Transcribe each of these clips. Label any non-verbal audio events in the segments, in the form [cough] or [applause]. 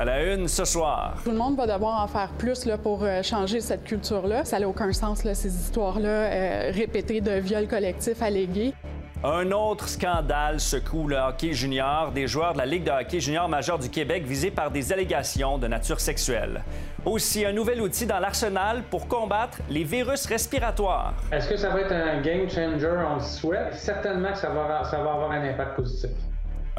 À la une ce soir. Tout le monde va devoir en faire plus là, pour euh, changer cette culture-là. Ça n'a aucun sens, là, ces histoires-là euh, répétées de viols collectifs allégués. Un autre scandale secoue le hockey junior, des joueurs de la Ligue de hockey junior majeur du Québec visés par des allégations de nature sexuelle. Aussi, un nouvel outil dans l'arsenal pour combattre les virus respiratoires. Est-ce que ça va être un game changer, on le souhaite? Certainement que ça va, ça va avoir un impact positif.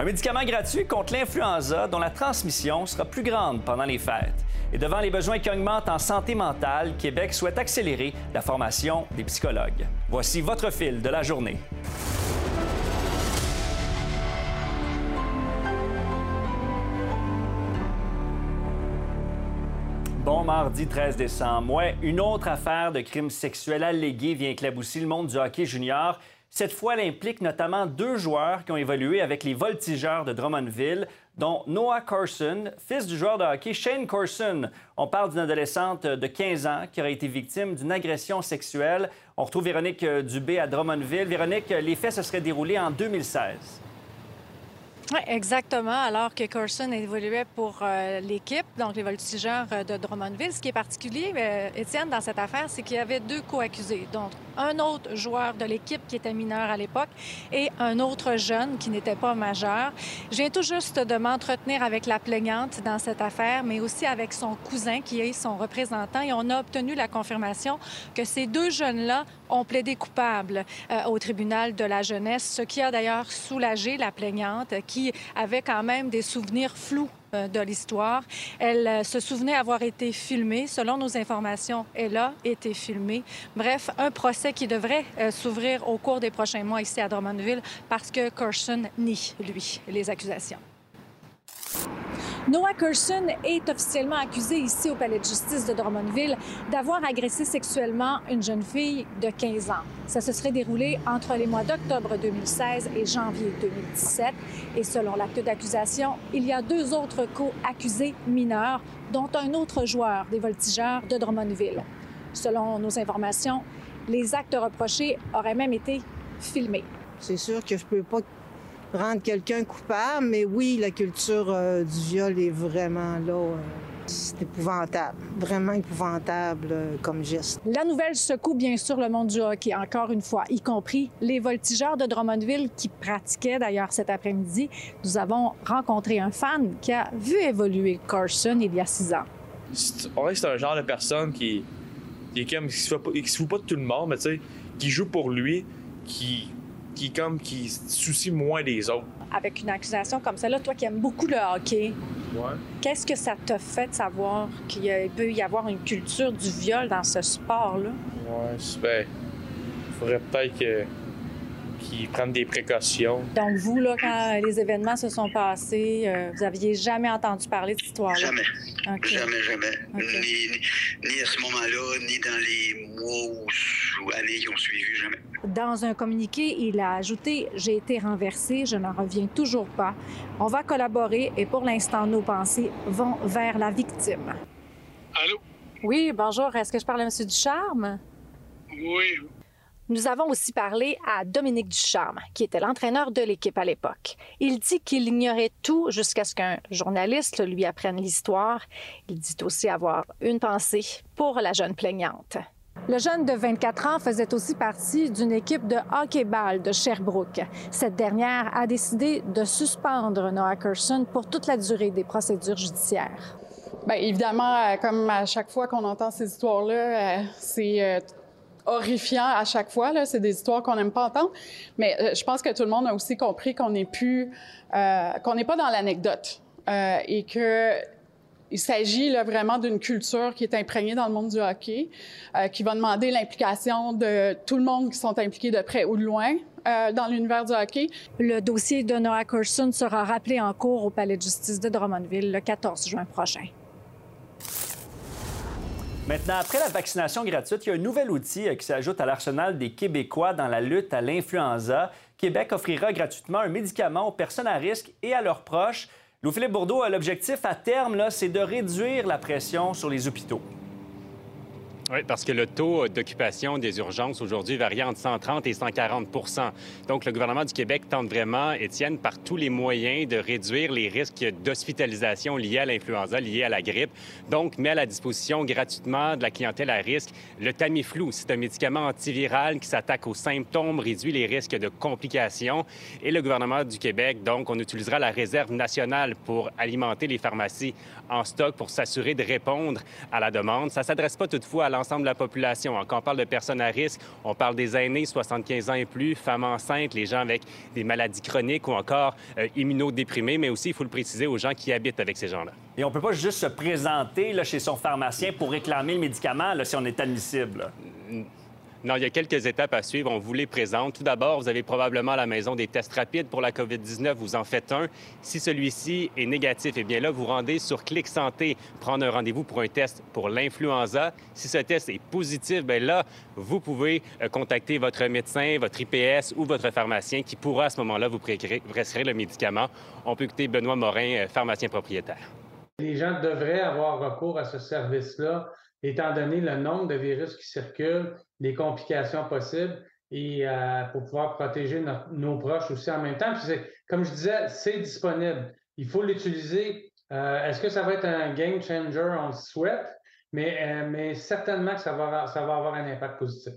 Un médicament gratuit contre l'influenza dont la transmission sera plus grande pendant les fêtes. Et devant les besoins qui augmentent en santé mentale, Québec souhaite accélérer la formation des psychologues. Voici votre fil de la journée. Bon mardi 13 décembre. Une autre affaire de crime sexuel allégué vient éclabousser le monde du hockey junior. Cette fois, elle implique notamment deux joueurs qui ont évolué avec les voltigeurs de Drummondville, dont Noah Carson, fils du joueur de hockey Shane Carson. On parle d'une adolescente de 15 ans qui aurait été victime d'une agression sexuelle. On retrouve Véronique Dubé à Drummondville. Véronique, les faits se seraient déroulés en 2016. Exactement. Alors que Carson évoluait pour euh, l'équipe, donc les voltigeurs euh, de Drummondville. Ce qui est particulier, euh, Étienne, dans cette affaire, c'est qu'il y avait deux co-accusés. Donc, un autre joueur de l'équipe qui était mineur à l'époque et un autre jeune qui n'était pas majeur. Je viens tout juste de m'entretenir avec la plaignante dans cette affaire, mais aussi avec son cousin qui est son représentant. Et on a obtenu la confirmation que ces deux jeunes-là ont plaidé coupables au tribunal de la jeunesse, ce qui a d'ailleurs soulagé la plaignante qui avait quand même des souvenirs flous euh, de l'histoire. Elle euh, se souvenait avoir été filmée. Selon nos informations, elle a été filmée. Bref, un procès qui devrait euh, s'ouvrir au cours des prochains mois ici à Drummondville parce que Carson nie, lui, les accusations. Noah Curson est officiellement accusé ici au Palais de justice de Drummondville d'avoir agressé sexuellement une jeune fille de 15 ans. Ça se serait déroulé entre les mois d'octobre 2016 et janvier 2017. Et selon l'acte d'accusation, il y a deux autres co-accusés mineurs, dont un autre joueur des voltigeurs de Drummondville. Selon nos informations, les actes reprochés auraient même été filmés. C'est sûr que je peux pas rendre quelqu'un coupable, mais oui, la culture euh, du viol est vraiment là. Euh, c'est épouvantable, vraiment épouvantable euh, comme geste. La nouvelle secoue bien sûr le monde du hockey, encore une fois, y compris les voltigeurs de Drummondville qui pratiquaient d'ailleurs cet après-midi. Nous avons rencontré un fan qui a vu évoluer Carson il y a six ans. On que c'est un genre de personne qui, qui est comme qui se, fout pas, se fout pas de tout le monde, mais tu sais, qui joue pour lui, qui qui comme qui soucie moins des autres. Avec une accusation comme celle-là, toi qui aimes beaucoup le hockey, qu'est-ce que ça t'a fait de savoir qu'il peut y avoir une culture du viol dans ce sport-là? Ouais, ben, il faudrait peut-être que qui prennent des précautions. Donc, vous, là, quand les événements se sont passés, euh, vous aviez jamais entendu parler de cette histoire-là? Jamais. Jamais, jamais. Ni, à ce moment-là, ni dans les mois ou, années qui ont suivi, jamais. Dans un communiqué, il a ajouté J'ai été renversé, je n'en reviens toujours pas. On va collaborer et pour l'instant, nos pensées vont vers la victime. Allô? Oui, bonjour. Est-ce que je parle à M. Ducharme? Oui, nous avons aussi parlé à Dominique Ducharme, qui était l'entraîneur de l'équipe à l'époque. Il dit qu'il ignorait tout jusqu'à ce qu'un journaliste lui apprenne l'histoire. Il dit aussi avoir une pensée pour la jeune plaignante. Le jeune de 24 ans faisait aussi partie d'une équipe de hockey-ball de Sherbrooke. Cette dernière a décidé de suspendre Noah Carson pour toute la durée des procédures judiciaires. Bien, évidemment, euh, comme à chaque fois qu'on entend ces histoires-là, euh, c'est euh, horrifiant à chaque fois. C'est des histoires qu'on n'aime pas entendre. Mais euh, je pense que tout le monde a aussi compris qu'on n'est plus, euh, qu'on n'est pas dans l'anecdote euh, et que il s'agit là, vraiment d'une culture qui est imprégnée dans le monde du hockey, qui va demander l'implication de tout le monde qui sont impliqués de près ou de loin dans l'univers du hockey. Le dossier de Noah Carson sera rappelé en cours au Palais de justice de Drummondville le 14 juin prochain. Maintenant, après la vaccination gratuite, il y a un nouvel outil euh, qui s'ajoute à l'arsenal des Québécois dans la lutte à l'influenza. Québec offrira gratuitement un médicament aux personnes à risque et à leurs proches. Louis-Philippe Bourdeau, l'objectif à terme, c'est de réduire la pression sur les hôpitaux. Oui, parce que le taux d'occupation des urgences aujourd'hui varie entre 130 et 140% Donc, le gouvernement du Québec tente vraiment, Étienne, par tous les moyens de réduire les risques d'hospitalisation liés à l'influenza, liés à la grippe. Donc, met à la disposition gratuitement de la clientèle à risque le Tamiflu. C'est un médicament antiviral qui s'attaque aux symptômes, réduit les risques de complications. Et le gouvernement du Québec, donc, on utilisera la réserve nationale pour alimenter les pharmacies en stock pour s'assurer de répondre à la demande. Ça ne s'adresse pas toutefois à l'ensemble de la population. Quand on parle de personnes à risque, on parle des aînés, 75 ans et plus, femmes enceintes, les gens avec des maladies chroniques ou encore euh, immunodéprimés, mais aussi, il faut le préciser, aux gens qui habitent avec ces gens-là. Et on ne peut pas juste se présenter là, chez son pharmacien pour réclamer le médicament là, si on est admissible. Non, il y a quelques étapes à suivre. On vous les présente. Tout d'abord, vous avez probablement à la maison des tests rapides pour la COVID-19. Vous en faites un. Si celui-ci est négatif, eh bien là, vous rendez sur Clic Santé, prendre un rendez-vous pour un test pour l'influenza. Si ce test est positif, bien là, vous pouvez euh, contacter votre médecin, votre IPS ou votre pharmacien qui pourra à ce moment-là vous prescrire le médicament. On peut écouter Benoît Morin, euh, pharmacien propriétaire. Les gens devraient avoir recours à ce service-là étant donné le nombre de virus qui circulent, les complications possibles et euh, pour pouvoir protéger nos proches aussi en même temps. Comme je disais, c'est disponible. Il faut l'utiliser. Euh, est-ce que ça va être un game changer? On le souhaite, mais, euh, certainement que ça va, ça va avoir un impact positif.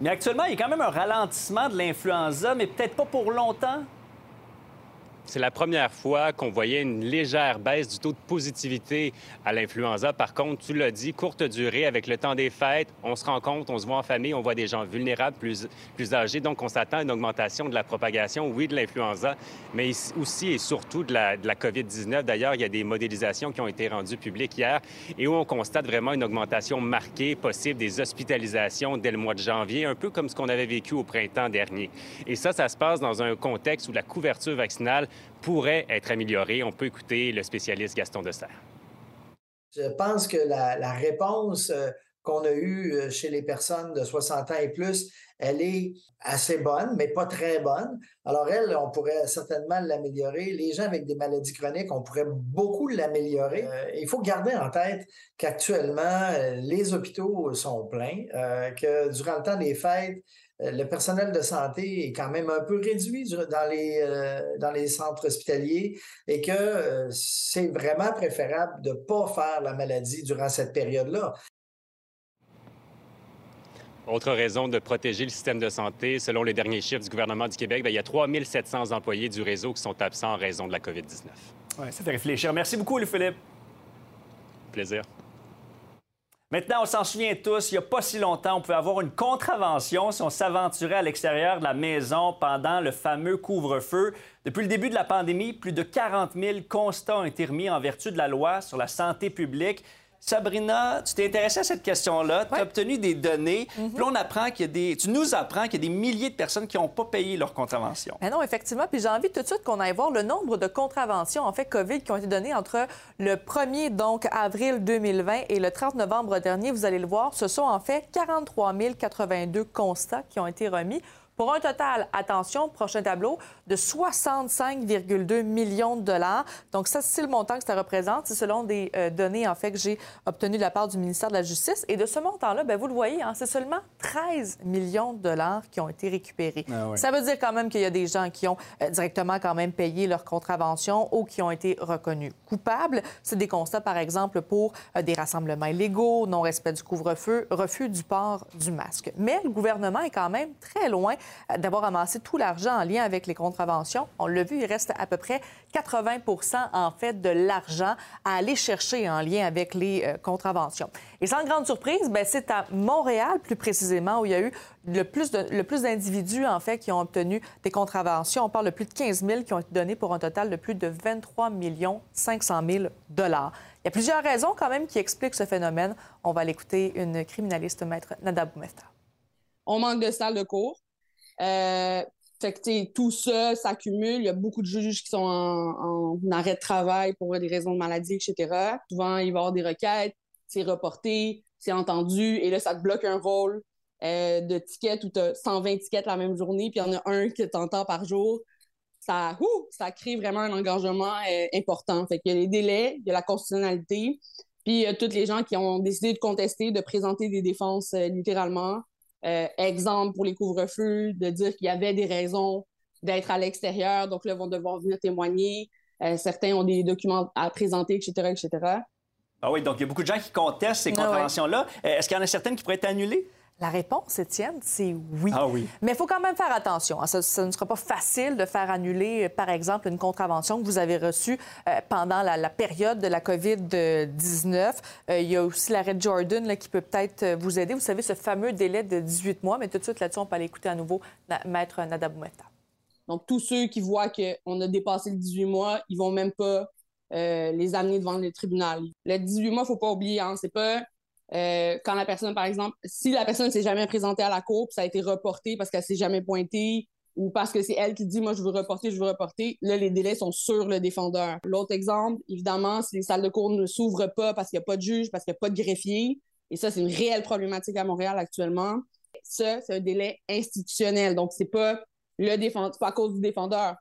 Mais actuellement, il y a quand même un ralentissement de l'influenza, mais peut-être pas pour longtemps? C'est la première fois qu'on voyait une légère baisse du taux de positivité à l'influenza. Par contre, tu l'as dit, courte durée, avec le temps des fêtes, on se rend compte, on se voit en famille, on voit des gens vulnérables, plus, plus âgés. Donc, on s'attend à une augmentation de la propagation, oui, de l'influenza, mais aussi et surtout de la, de la COVID-19. D'ailleurs, il y a des modélisations qui ont été rendues publiques hier et où on constate vraiment une augmentation marquée possible des hospitalisations dès le mois de janvier, un peu comme ce qu'on avait vécu au printemps dernier. Et ça, ça se passe dans un contexte où la couverture vaccinale pourrait être amélioré. On peut écouter le spécialiste Gaston Dessert. Je pense que la, réponse euh, qu'on a eue euh, chez les personnes de 60 ans et plus, elle est assez bonne, mais pas très bonne. Alors, elle, on pourrait certainement l'améliorer. Les gens avec des maladies chroniques, on pourrait beaucoup l'améliorer. Euh, il faut garder en tête qu'actuellement, les hôpitaux sont pleins, que durant le temps des fêtes, le personnel de santé est quand même un peu réduit dans les, euh, dans les centres hospitaliers et que euh, c'est vraiment préférable de ne pas faire la maladie durant cette période-là. Autre raison de protéger le système de santé, selon les derniers chiffres du gouvernement du Québec, ben, il y a 3 700 employés du réseau qui sont absents en raison de la COVID-19. Oui, ça fait réfléchir. Merci beaucoup, Louis-Philippe. Plaisir. Maintenant, on s'en souvient tous, il n'y a pas si longtemps, on pouvait avoir une contravention si on s'aventurait à l'extérieur de la maison pendant le fameux couvre-feu. Depuis le début de la pandémie, plus de 40 000 constats ont été remis en vertu de la loi sur la santé publique. Sabrina, tu t'es intéressée à cette question-là. Tu as obtenu des données. Mhm. Puis on apprend qu'il y a des. Tu nous apprends qu'il y a des milliers de personnes qui n'ont pas payé leur contravention. Mais non, effectivement. Puis j'ai envie tout de suite qu'on aille voir le nombre de contraventions, en fait, COVID, qui ont été données entre le 1er, donc, avril 2020 et le 30 novembre dernier. Vous allez le voir, ce sont en fait 43 082 constats qui ont été remis pour un total, attention, prochain tableau, de 65,2 millions de dollars. Donc ça, c'est le montant que ça représente. C'est selon des euh, données, en fait, que j'ai obtenues de la part du ministère de la Justice. Et de ce montant-là, bien, vous le voyez, hein, c'est seulement 13 millions de dollars qui ont été récupérés. Ah ça veut dire quand même qu'il y a des gens qui ont euh, directement quand même payé leur contravention ou qui ont été reconnus coupables. C'est des constats, par exemple, pour euh, des rassemblements illégaux, non-respect du couvre-feu, refus du port du masque. Mais le gouvernement est quand même très loin d'avoir amassé tout l'argent en lien avec les contraventions. On l'a vu, il reste à peu près 80 en fait de l'argent à aller chercher en lien avec les euh, contraventions. Et sans grande surprise, ben, c'est à Montréal, plus précisément, où il y a eu le plus, d'individus, en fait, qui ont obtenu des contraventions. On parle de plus de 15 000 qui ont été donnés pour un total de plus de 23 500 000 dollars. Il y a plusieurs raisons quand même qui expliquent ce phénomène. On va l'écouter une criminaliste, maître Nada Boumefta. On manque de salles de cours. Euh, tout ça s'accumule. Il y a beaucoup de juges qui sont en, arrêt de travail pour des raisons de maladie, etc. Souvent, il va y avoir des requêtes, c'est reporté, c'est entendu, et là, ça te bloque un rôle euh, de ticket où tu as 120 tickets la même journée, puis il y en a un que tu entends par jour. Ça, ouh, ça crée vraiment un engagement euh, important. Fait y a les délais, il y a la constitutionnalité, Puis toutes les gens qui ont décidé de contester, de présenter des défenses littéralement. Exemple pour les couvre-feux, de dire qu'il y avait des raisons d'être à l'extérieur, donc là, vont devoir venir témoigner. certains ont des documents à présenter, etc., etc. Ah oui, donc il y a beaucoup de gens qui contestent ces ah contraventions-là. Est-ce qu'il y en a certaines qui pourraient être annulées? La réponse, Étienne, c'est oui. Ah oui. Mais il faut quand même faire attention. Hein. Ça, ne sera pas facile de faire annuler, par exemple, une contravention que vous avez reçue euh, pendant la, période de la COVID-19. Euh, il y a aussi l'arrêt Jordan là, qui peut peut-être euh, vous aider. Vous savez, ce fameux délai de 18 mois. Mais tout de suite, là-dessus, on peut aller écouter à nouveau Maître Nada Donc, tous ceux qui voient qu'on a dépassé le 18 mois, ils vont même pas les amener devant le tribunal. Le 18 mois, il ne faut pas oublier, hein, c'est pas euh, quand la personne, par exemple, si la personne ne s'est jamais présentée à la cour, ça a été reporté parce qu'elle s'est jamais pointée ou parce que c'est elle qui dit moi je veux reporter, je veux reporter, là les délais sont sur le défendeur. L'autre exemple, évidemment, si les salles de cour ne s'ouvrent pas parce qu'il n'y a pas de juge, parce qu'il n'y a pas de greffier, et ça c'est une réelle problématique à Montréal actuellement. Ça c'est un délai institutionnel, donc c'est pas le défendeur, pas à cause du défendeur,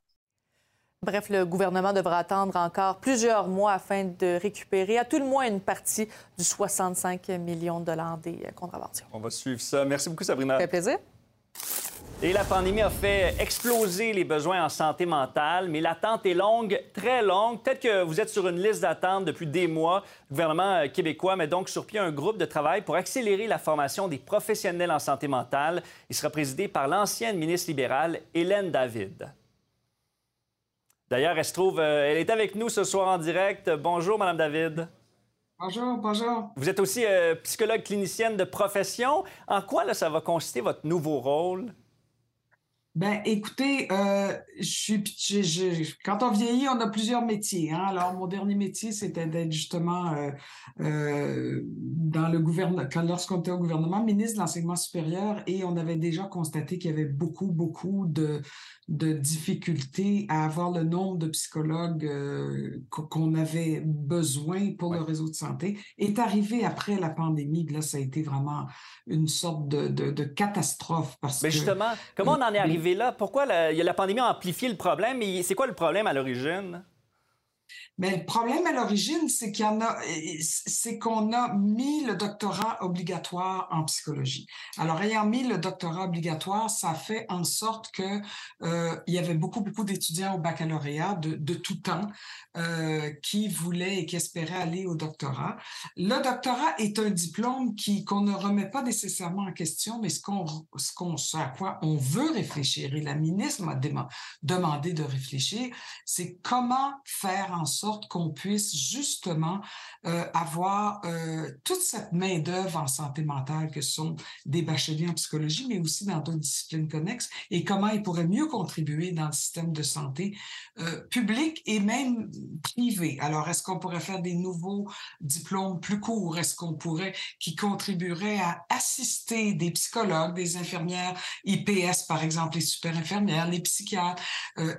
Bref, le gouvernement devra attendre encore plusieurs mois afin de récupérer à tout le moins une partie du 65 millions de dollars des contraventions. On va suivre ça. Merci beaucoup, Sabrina. Ça fait plaisir. Et la pandémie a fait exploser les besoins en santé mentale, mais l'attente est longue, très longue. Peut-être que vous êtes sur une liste d'attente depuis des mois. Le gouvernement euh, québécois met donc sur pied un groupe de travail pour accélérer la formation des professionnels en santé mentale. Il sera présidé par l'ancienne ministre libérale, Hélène David. D'ailleurs, elle se trouve, euh, elle est avec nous ce soir en direct. Bonjour, Madame David. Bonjour, bonjour. Vous êtes aussi euh, psychologue clinicienne de profession. En quoi là, ça va consister votre nouveau rôle? Ben, écoutez, euh, je quand on vieillit, on a plusieurs métiers. Hein. Alors, mon dernier métier, c'était d'être justement euh, euh, dans le gouvernement, lorsqu'on était au gouvernement, ministre de l'enseignement supérieur, et on avait déjà constaté qu'il y avait beaucoup, beaucoup de, de difficultés à avoir le nombre de psychologues qu'on avait besoin pour le réseau de santé. Est arrivé après la pandémie, là, ça a été vraiment une sorte de, de, catastrophe parce Mais justement, comment on en est arrivé là? Pourquoi la, la pandémie a amplifié le problème? Et c'est quoi le problème à l'origine? Mais le problème à l'origine, c'est qu'on a mis le doctorat obligatoire en psychologie. Alors, ayant mis le doctorat obligatoire, ça fait en sorte que euh, il y avait beaucoup, beaucoup d'étudiants au baccalauréat de, tout temps euh, qui voulaient et qui espéraient aller au doctorat. Le doctorat est un diplôme qui qu'on ne remet pas nécessairement en question, mais ce qu'on, ce qu'on, à quoi on veut réfléchir et la ministre m'a demandé de réfléchir, c'est comment faire en sorte qu'on puisse justement euh, avoir euh, toute cette main-d'œuvre en santé mentale que sont des bacheliers en psychologie, mais aussi dans d'autres disciplines connexes, et comment ils pourraient mieux contribuer dans le système de santé euh, public et même privé. Alors, est-ce qu'on pourrait faire des nouveaux diplômes plus courts? Est-ce qu'on pourrait, qui contribueraient à assister des psychologues, des infirmières IPS, par exemple, les super infirmières, les psychiatres,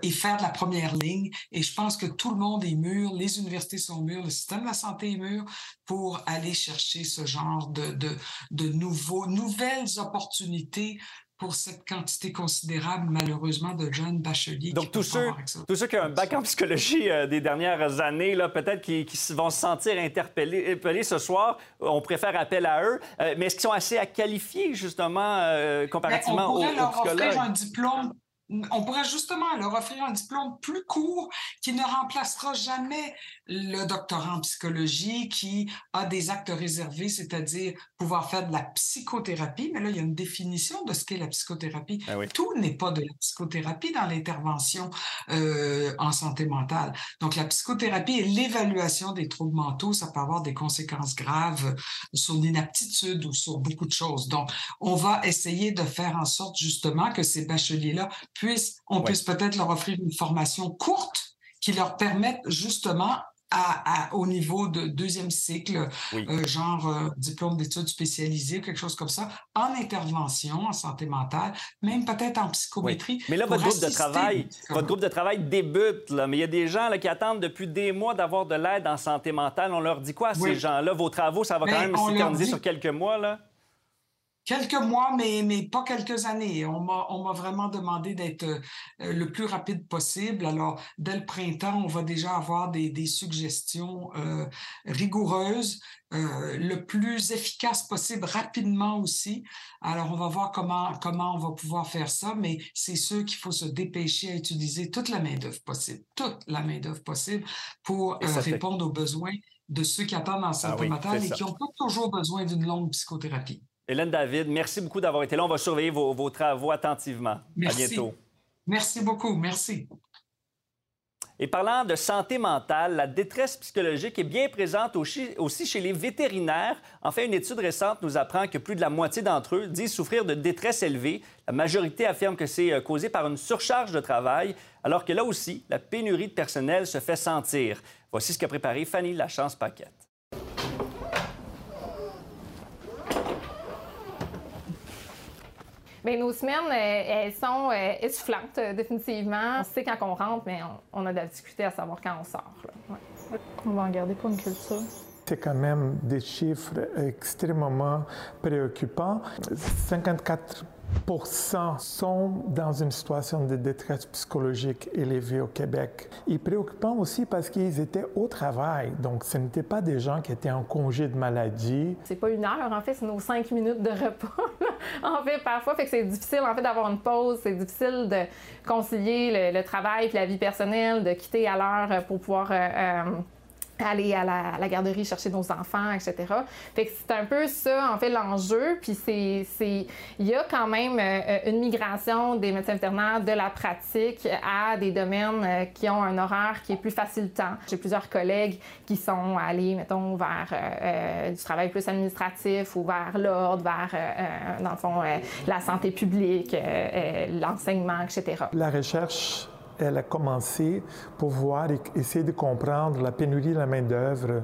et faire de la première ligne? Et je pense que tout le monde est mieux les universités sont mûres, le système de la santé est mûr pour aller chercher ce genre de, de, de nouveaux, nouvelles opportunités pour cette quantité considérable, malheureusement, de jeunes bacheliers. Donc, tous ceux, tous ceux qui ont un bac en psychologie euh, des dernières années, peut-être qui, vont se sentir interpellés, ce soir, on préfère appel à eux. Euh, mais est-ce qu'ils sont assez à qualifier, justement, euh, comparativement aux, aux psychologues? un diplôme on pourrait justement leur offrir un diplôme plus court qui ne remplacera jamais le doctorat en psychologie qui a des actes réservés, c'est-à-dire pouvoir faire de la psychothérapie. Mais là, il y a une définition de ce qu'est la psychothérapie. Ah Tout n'est pas de la psychothérapie dans l'intervention euh, en santé mentale. Donc, la psychothérapie et l'évaluation des troubles mentaux, ça peut avoir des conséquences graves sur l'inaptitude ou sur beaucoup de choses. Donc, on va essayer de faire en sorte justement que ces bacheliers-là puissent, on puisse peut-être leur offrir une formation courte qui leur permette justement au niveau de deuxième cycle, euh, genre euh, diplôme d'études spécialisées, quelque chose comme ça, en intervention, en santé mentale, même peut-être en psychométrie. Mais là, votre groupe de travail, votre groupe de travail débute, là, mais il y a des gens là, qui attendent depuis des mois d'avoir de l'aide en santé mentale. On leur dit quoi à ces gens-là? Vos travaux, ça va quand même s'éterniser sur quelques mois, là? Quelques mois, mais, mais pas quelques années. On m'a vraiment demandé d'être euh, le plus rapide possible. Alors, dès le printemps, on va déjà avoir des, des suggestions euh, rigoureuses, euh, le plus efficace possible, rapidement aussi. Alors, on va voir comment, comment on va pouvoir faire ça, mais c'est sûr qu'il faut se dépêcher à utiliser toute la main-d'œuvre possible, toute la main-d'œuvre possible pour répondre aux besoins de ceux qui attendent en santé ah et qui n'ont pas toujours besoin d'une longue psychothérapie. Hélène David, merci beaucoup d'avoir été là. On va surveiller vos, travaux attentivement. Merci. À bientôt. Merci beaucoup. Merci. Et parlant de santé mentale, la détresse psychologique est bien présente aussi chez les vétérinaires. En fait, une étude récente nous apprend que plus de la moitié d'entre eux disent souffrir de détresse élevée. La majorité affirme que c'est euh, causé par une surcharge de travail, alors que là aussi, la pénurie de personnel se fait sentir. Voici ce qu'a préparé Fanny Lachance-Paquette. Bien, nos semaines, euh, elles sont euh, essoufflantes, euh, définitivement. On sait quand on rentre, mais on, a de la difficulté à savoir quand on sort. On va en garder pour une culture. C'est quand même des chiffres extrêmement préoccupants. 54 sont dans une situation de détresse psychologique élevée au Québec. Et préoccupant aussi parce qu'ils étaient au travail, donc ce n'étaient pas des gens qui étaient en congé de maladie. C'est pas une heure, en fait, c'est nos cinq minutes de repas. en fait, parfois, fait que c'est difficile en fait d'avoir une pause, c'est difficile de concilier le, travail et la vie personnelle, de quitter à l'heure pour pouvoir euh, euh, aller à la, garderie chercher nos enfants, etc. Fait que c'est un peu ça, en fait, l'enjeu. Puis c'est, il y a quand même euh, une migration des médecins vétérinaires de la pratique à des domaines euh, qui ont un horaire qui est plus facilitant. J'ai plusieurs collègues qui sont allés, mettons, vers euh, du travail plus administratif ou vers l'ordre, vers, dans le fond, la santé publique, l'enseignement, etc. La recherche elle a commencé pour voir et essayer de comprendre la pénurie de la main-d'œuvre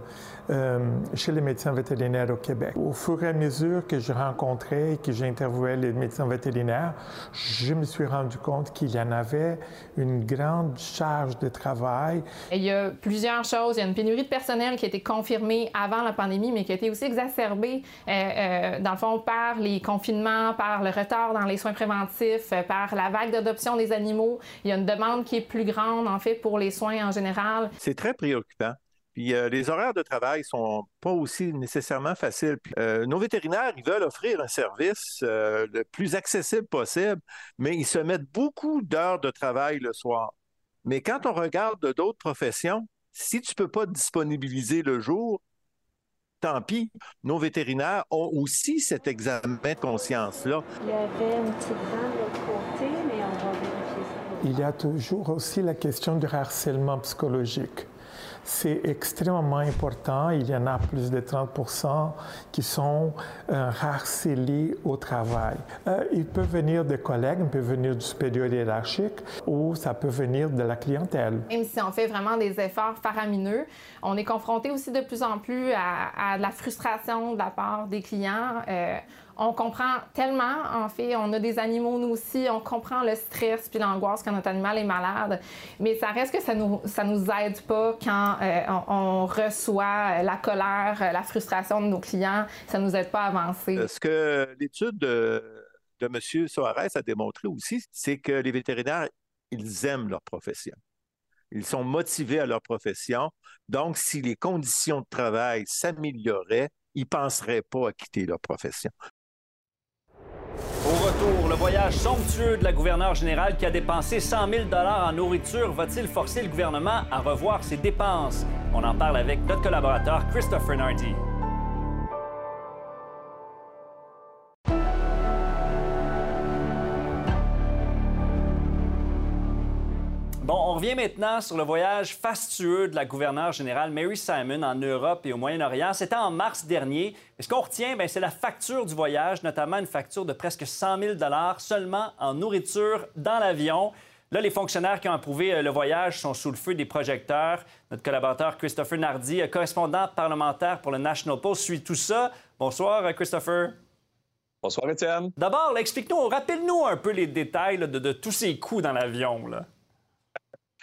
euh, chez les médecins vétérinaires au Québec. Au fur et à mesure que je rencontrais et que j'interviewais les médecins vétérinaires, je me suis rendu compte qu'il y en avait une grande charge de travail. Il y a plusieurs choses. Il y a une pénurie de personnel qui a été confirmée avant la pandémie, mais qui a été aussi exacerbée, euh, euh, dans le fond, par les confinements, par le retard dans les soins préventifs, par la vague d'adoption des animaux. Il y a une demande qui est plus grande, en fait, pour les soins en général. C'est très préoccupant. Puis euh, les horaires de travail sont pas aussi nécessairement faciles. Euh, nos vétérinaires, ils veulent offrir un service euh, le plus accessible possible, mais ils se mettent beaucoup d'heures de travail le soir. Mais quand on regarde d'autres professions, si tu peux pas te disponibiliser le jour, tant pis. Nos vétérinaires ont aussi cet examen de conscience-là. Il y avait une petite dent de l'autre côté, mais on va vérifier ça. Il y a toujours aussi la question du harcèlement psychologique c'est extrêmement important. Il y en a plus de 30 qui sont euh, harcelés au travail. Euh, il peut venir des collègues, il peut venir du supérieur hiérarchique ou ça peut venir de la clientèle. Même si on fait vraiment des efforts faramineux, on est confronté aussi de plus en plus à, la frustration de la part des clients. Euh, on comprend tellement, en fait, on a des animaux nous aussi, on comprend le stress puis l'angoisse quand notre animal est malade, mais ça reste que ça nous nous aide pas quand euh, on, reçoit la colère, la frustration de nos clients, ça nous aide pas à avancer. Ce que l'étude de, de M. Soares a démontré aussi, c'est que les vétérinaires, ils aiment leur profession. Ils sont motivés à leur profession. Donc, si les conditions de travail s'amélioraient, ils ne penseraient pas à quitter leur profession. Au retour, le voyage somptueux de la gouverneure générale qui a dépensé 100 000 en nourriture va-t-il forcer le gouvernement à revoir ses dépenses? On en parle avec notre collaborateur Christopher Nardi. Bon, on revient maintenant sur le voyage fastueux de la gouverneure générale Mary Simon en Europe et au Moyen-Orient. C'était en mars dernier. Et ce qu'on retient, ben, c'est la facture du voyage, notamment une facture de presque 100 000 seulement en nourriture dans l'avion. Là, les fonctionnaires qui ont approuvé euh, le voyage sont sous le feu des projecteurs. Notre collaborateur Christopher Nardi, euh, correspondant parlementaire pour le National Post, suit tout ça. Bonsoir, euh, Christopher. Bonsoir, Étienne. D'abord, explique-nous, rappelle-nous un peu les détails de, de tous ces coups dans l'avion.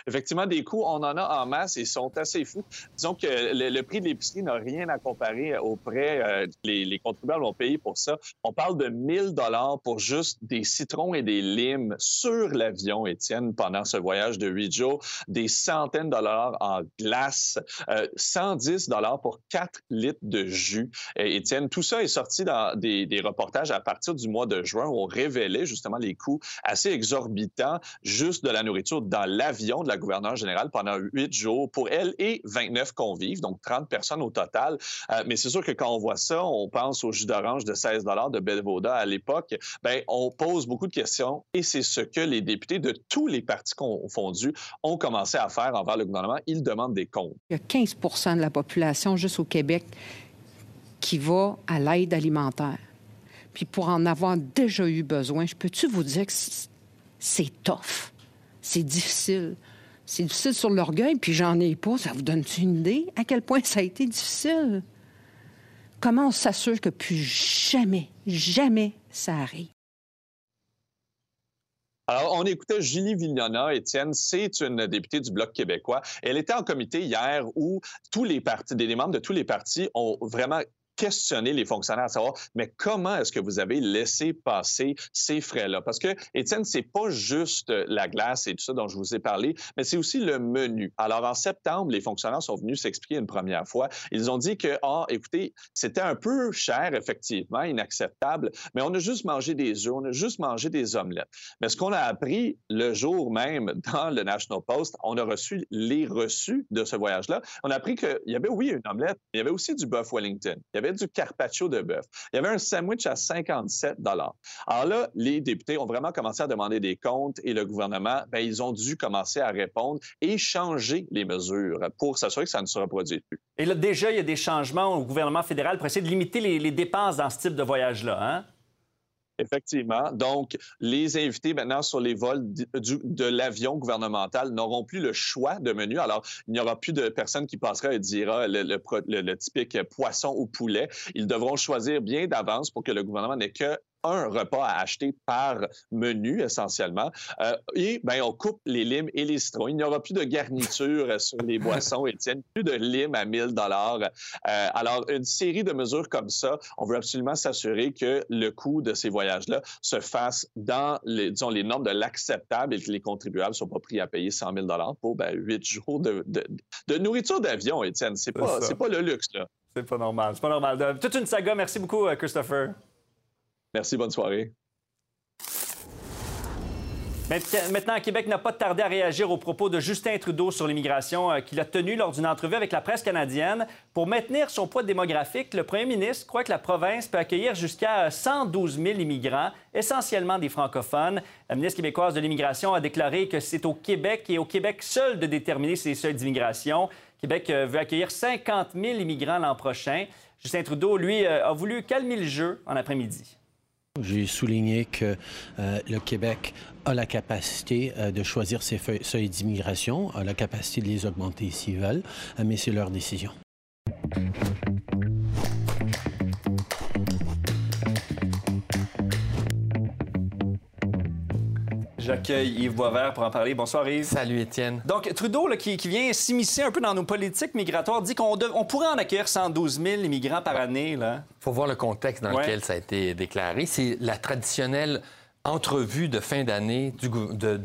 Effectivement, des coûts, on en a en masse et sont assez fous. Disons que le, prix de l'épicerie n'a rien à comparer aux prêts euh, les, les, contribuables ont payé pour ça. On parle de 1000 dollars pour juste des citrons et des limes sur l'avion, Étienne, pendant ce voyage de huit jours, des centaines de dollars en glace, 110 dollars pour 4 litres de jus. Étienne, tout ça est sorti dans des, des reportages à partir du mois de juin où on révélait justement les coûts assez exorbitants juste de la nourriture dans l'avion de la gouverneure générale pendant huit jours pour elle et 29 convives, donc 30 personnes au total. Euh, mais c'est sûr que quand on voit ça, on pense au jus d'orange de 16 de Belvoda à l'époque. Ben, on pose beaucoup de questions et c'est ce que les députés de tous les partis confondus ont commencé à faire envers le gouvernement. Ils demandent des comptes. Il y a 15 de la population juste au Québec qui va à l'aide alimentaire. Puis pour en avoir déjà eu besoin, je peux-tu vous dire que c'est tough, c'est difficile. C'est difficile sur l'orgueil, puis j'en ai pas. Ça vous donne une idée à quel point ça a été difficile? Comment on s'assure que plus jamais, jamais ça arrive? Alors, on écoutait Julie Vignona, Étienne, c'est une députée du Bloc québécois. Elle était en comité hier où tous les partis, des membres de tous les partis ont vraiment questionner les fonctionnaires à savoir, mais comment est-ce que vous avez laissé passer ces frais-là? Parce que, Étienne, c'est pas juste la glace et tout ça dont je vous ai parlé, mais c'est aussi le menu. Alors, en septembre, les fonctionnaires sont venus s'expliquer une première fois. Ils ont dit que, ah, écoutez, c'était un peu cher, effectivement, inacceptable, mais on a juste mangé des œufs, on a juste mangé des omelettes. Mais ce qu'on a appris le jour même [laughs] dans le National Post, on a reçu les reçus de ce voyage-là. On a appris qu'il y avait, oui, une omelette, mais il y avait aussi du bœuf Wellington. Il y avait du carpaccio de bœuf. Il y avait un sandwich à 57 Alors là, les députés ont vraiment commencé à demander des comptes et le gouvernement, bien, ils ont dû commencer à répondre et changer les mesures pour s'assurer que ça ne se reproduise plus. Et là, déjà, il y a des changements au gouvernement fédéral pour essayer de limiter les, dépenses dans ce type de voyage-là. Hein? Effectivement. Donc, les invités maintenant sur les vols de l'avion gouvernemental n'auront plus le choix de menu. Alors, il n'y aura plus de personnes qui passera et dira le, le typique poisson ou poulet. Ils devront choisir bien d'avance pour que le gouvernement n'ait que un repas à acheter par menu essentiellement. Euh, et ben, on coupe les limes et les citrons. Il n'y aura plus de garniture sur les boissons, [laughs] Étienne, plus de limes à 1000 dollars. Euh, alors, une série de mesures comme ça, on veut absolument s'assurer que le coût de ces voyages-là se fasse dans les, disons, les normes de l'acceptable et que les contribuables ne soient pas pris à payer 100 000 dollars pour ben, 8 jours de, de, nourriture d'avion, Étienne. C'est pas, pas le luxe, là. C'est pas normal. C'est pas normal. Toute une saga. Merci beaucoup, euh, Christopher. Merci, bonne soirée. Maintenant, Québec n'a pas tardé à réagir aux propos de Justin Trudeau sur l'immigration euh, qu'il a tenu lors d'une entrevue avec la presse canadienne. Pour maintenir son poids démographique, le premier ministre croit que la province peut accueillir jusqu'à 112 000 immigrants, essentiellement des francophones. La ministre québécoise de l'immigration a déclaré que c'est au Québec et au Québec seul de déterminer ses seuils d'immigration. Québec euh, veut accueillir 50 000 immigrants l'an prochain. Justin Trudeau, lui, euh, a voulu calmer le jeu en après-midi. J'ai souligné que euh, le Québec a la capacité euh, de choisir ses seuils d'immigration, a la capacité de les augmenter s'ils veulent, euh, mais c'est leur décision. J'accueille Yves Boisvert pour en parler. Bonsoir Yves. Salut Étienne. Donc Trudeau, qui, vient s'immiscer un peu dans nos politiques migratoires, dit qu'on pourrait en accueillir 112 000 immigrants par année. Il faut voir le contexte dans lequel ça a été déclaré. C'est la traditionnelle entrevue de fin d'année du,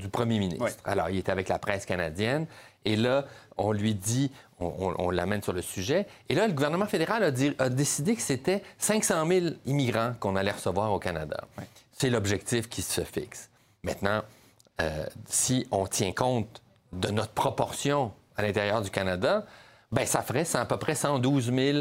premier ministre. Alors, il était avec la presse canadienne et là, on lui dit, on, l'amène sur le sujet. Et là, le gouvernement fédéral a, a décidé que c'était 500 000 immigrants qu'on allait recevoir au Canada. C'est l'objectif qui se fixe. Maintenant, euh, si on tient compte de notre proportion à l'intérieur du Canada, ben ça ferait à peu près 112 000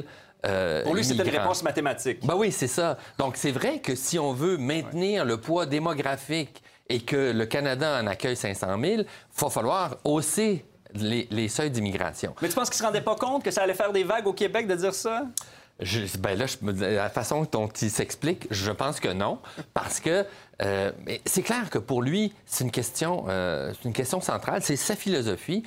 euh, Pour lui, c'était une réponse mathématique. Ben oui, c'est ça. Donc, c'est vrai que si on veut maintenir le poids démographique et que le Canada en accueille 500 000, il va falloir hausser les, les seuils d'immigration. Mais tu penses qu'il ne se rendait pas compte que ça allait faire des vagues au Québec de dire ça? Ben là, la façon dont il s'explique, je pense que non, parce que euh, c'est clair que pour lui, c'est une question, euh, une question centrale. C'est sa philosophie.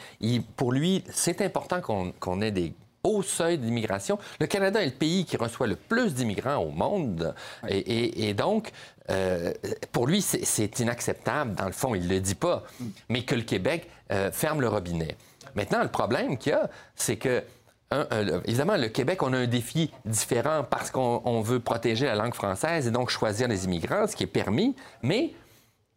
pour lui, c'est important qu'on ait des haut seuil d'immigration. Le Canada est le pays qui reçoit le plus d'immigrants au monde. Et, donc, euh, pour lui, c'est inacceptable. Dans le fond, il ne le dit pas. Mais que le Québec euh, ferme le robinet. Maintenant, le problème qu'il y a, c'est que évidemment, le Québec, on a un défi différent parce qu'on veut protéger la langue française et donc choisir les immigrants, ce qui est permis, mais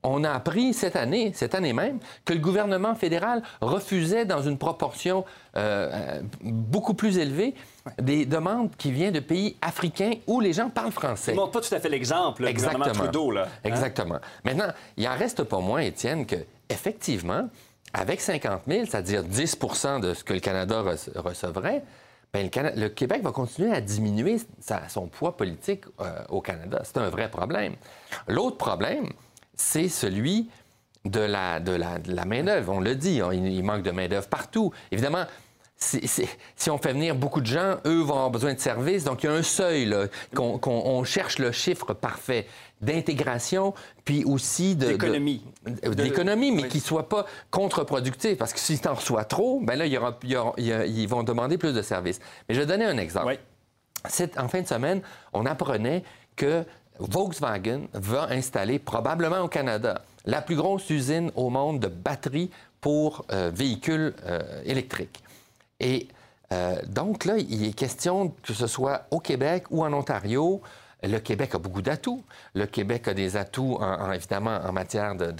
on a appris cette année, cette année même, que le gouvernement fédéral refusait dans une proportion euh, euh, beaucoup plus élevée des demandes qui viennent de pays africains où les gens parlent français. ne montre pas tout à fait l'exemple, le Exactement. gouvernement Trudeau. Là. Hein? Exactement. Maintenant, il en reste pas moins, Étienne, que effectivement, avec 50 000, c'est-à-dire 10% de ce que le Canada recevrait, ben, le, Québec va continuer à diminuer son poids politique euh, au Canada. C'est un vrai problème. L'autre problème, c'est celui de la, de la, main-d'œuvre. On le dit, hein, il, manque de main-d'œuvre partout. Évidemment, si on fait venir beaucoup de gens, eux vont avoir besoin de services. Donc, il y a un seuil, qu'on cherche le chiffre parfait d'intégration, puis aussi de... D'économie. D'économie, mais qui ne soit pas contre-productif. Parce que si tu en reçois trop, ben là, il y aura, ils vont demander plus de services. Mais je vais donner un exemple. En fin de semaine, on apprenait que Volkswagen va installer probablement au Canada la plus grosse usine au monde de batteries pour euh, véhicules euh, électriques. Et euh, donc là, il est question que ce soit au Québec ou en Ontario. Le Québec a beaucoup d'atouts. Le Québec a des atouts, évidemment, en matière de,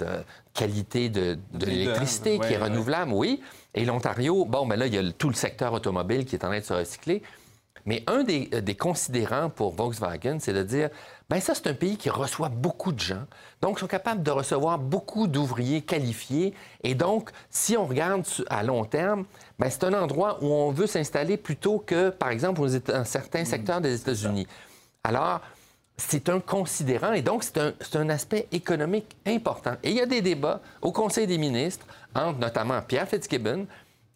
qualité de, l'électricité qui est renouvelable, oui. Et l'Ontario, bon, ben là, il y a tout le secteur automobile qui est en train de se recycler. Mais un des, des considérants pour Volkswagen, c'est de dire Bien, ça, c'est un pays qui reçoit beaucoup de gens. Donc, ils sont capables de recevoir beaucoup d'ouvriers qualifiés. Et donc, si on regarde à long terme, bien, c'est un endroit où on veut s'installer plutôt que, par exemple, dans certains secteurs des États-Unis. Alors, c'est un considérant et donc c'est un, un, aspect économique important. Et il y a des débats au Conseil des ministres entre notamment Pierre Fitzgibbon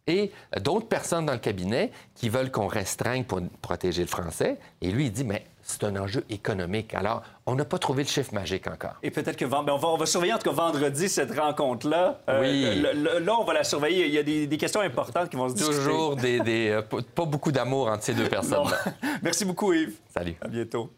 et d'autres personnes dans le cabinet qui veulent qu'on restreigne pour protéger le français. Et lui, il dit, mais c'est un enjeu économique. Alors, on n'a pas trouvé le chiffre magique encore. Et peut-être que ben, on, va, surveiller en tout cas vendredi cette rencontre-là. Euh, oui. là, on va la surveiller. Il y a des, questions importantes qui vont se discuter. Toujours des, euh, pas beaucoup d'amour entre ces deux [laughs] personnes. [laughs] Merci beaucoup, Yves. Salut. À bientôt.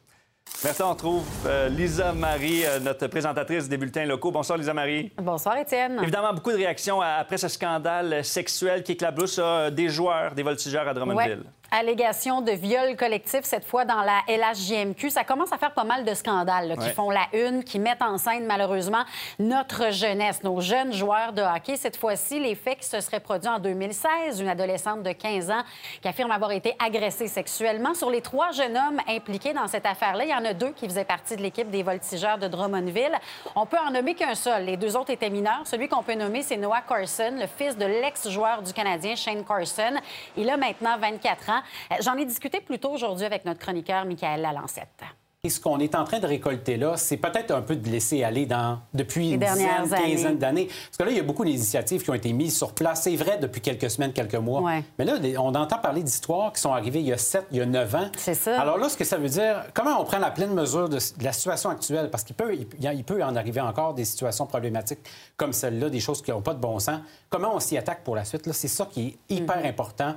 Maintenant, on retrouve euh, Lisa Marie, notre présentatrice des bulletins locaux. Bonsoir, Lisa Marie. Bonsoir, Étienne. Évidemment, beaucoup de réactions après ce scandale sexuel qui éclabousse des joueurs, des voltigeurs à Drummondville allégation de viol collectif, cette fois dans la LHJMQ. Ça commence à faire pas mal de scandales qui font la une, qui mettent en scène malheureusement notre jeunesse, nos jeunes joueurs de hockey. Cette fois-ci, les faits qui se seraient produits en 2016, une adolescente de 15 ans qui affirme avoir été agressée sexuellement. Sur les trois jeunes hommes impliqués dans cette affaire-là, il y en a deux qui faisaient partie de l'équipe des voltigeurs de Drummondville. On peut en nommer qu'un seul. Les deux autres étaient mineurs. Celui qu'on peut nommer, c'est Noah Carson, le fils de l'ex-joueur du Canadien Shane Carson. Il a maintenant 24 ans. Euh, j'en ai discuté plus tôt aujourd'hui avec notre chroniqueur Michael Lalancette. Et ce qu'on est en train de récolter là, c'est peut-être un peu de laisser aller dans, depuis une dizaine, quinzaine d'années. Parce que là, il y a beaucoup d'initiatives qui ont été mises sur place. C'est vrai depuis quelques semaines, quelques mois. Mais là, on entend parler d'histoires qui sont arrivées il y a sept, il y a neuf ans. C'est ça. Alors là, ce que ça veut dire, comment on prend la pleine mesure de, la situation actuelle? Parce qu'il peut, il, peut en arriver encore des situations problématiques comme celle-là, des choses qui n'ont pas de bon sens. Comment on s'y attaque pour la suite? C'est ça qui est hyper mm-hmm. important.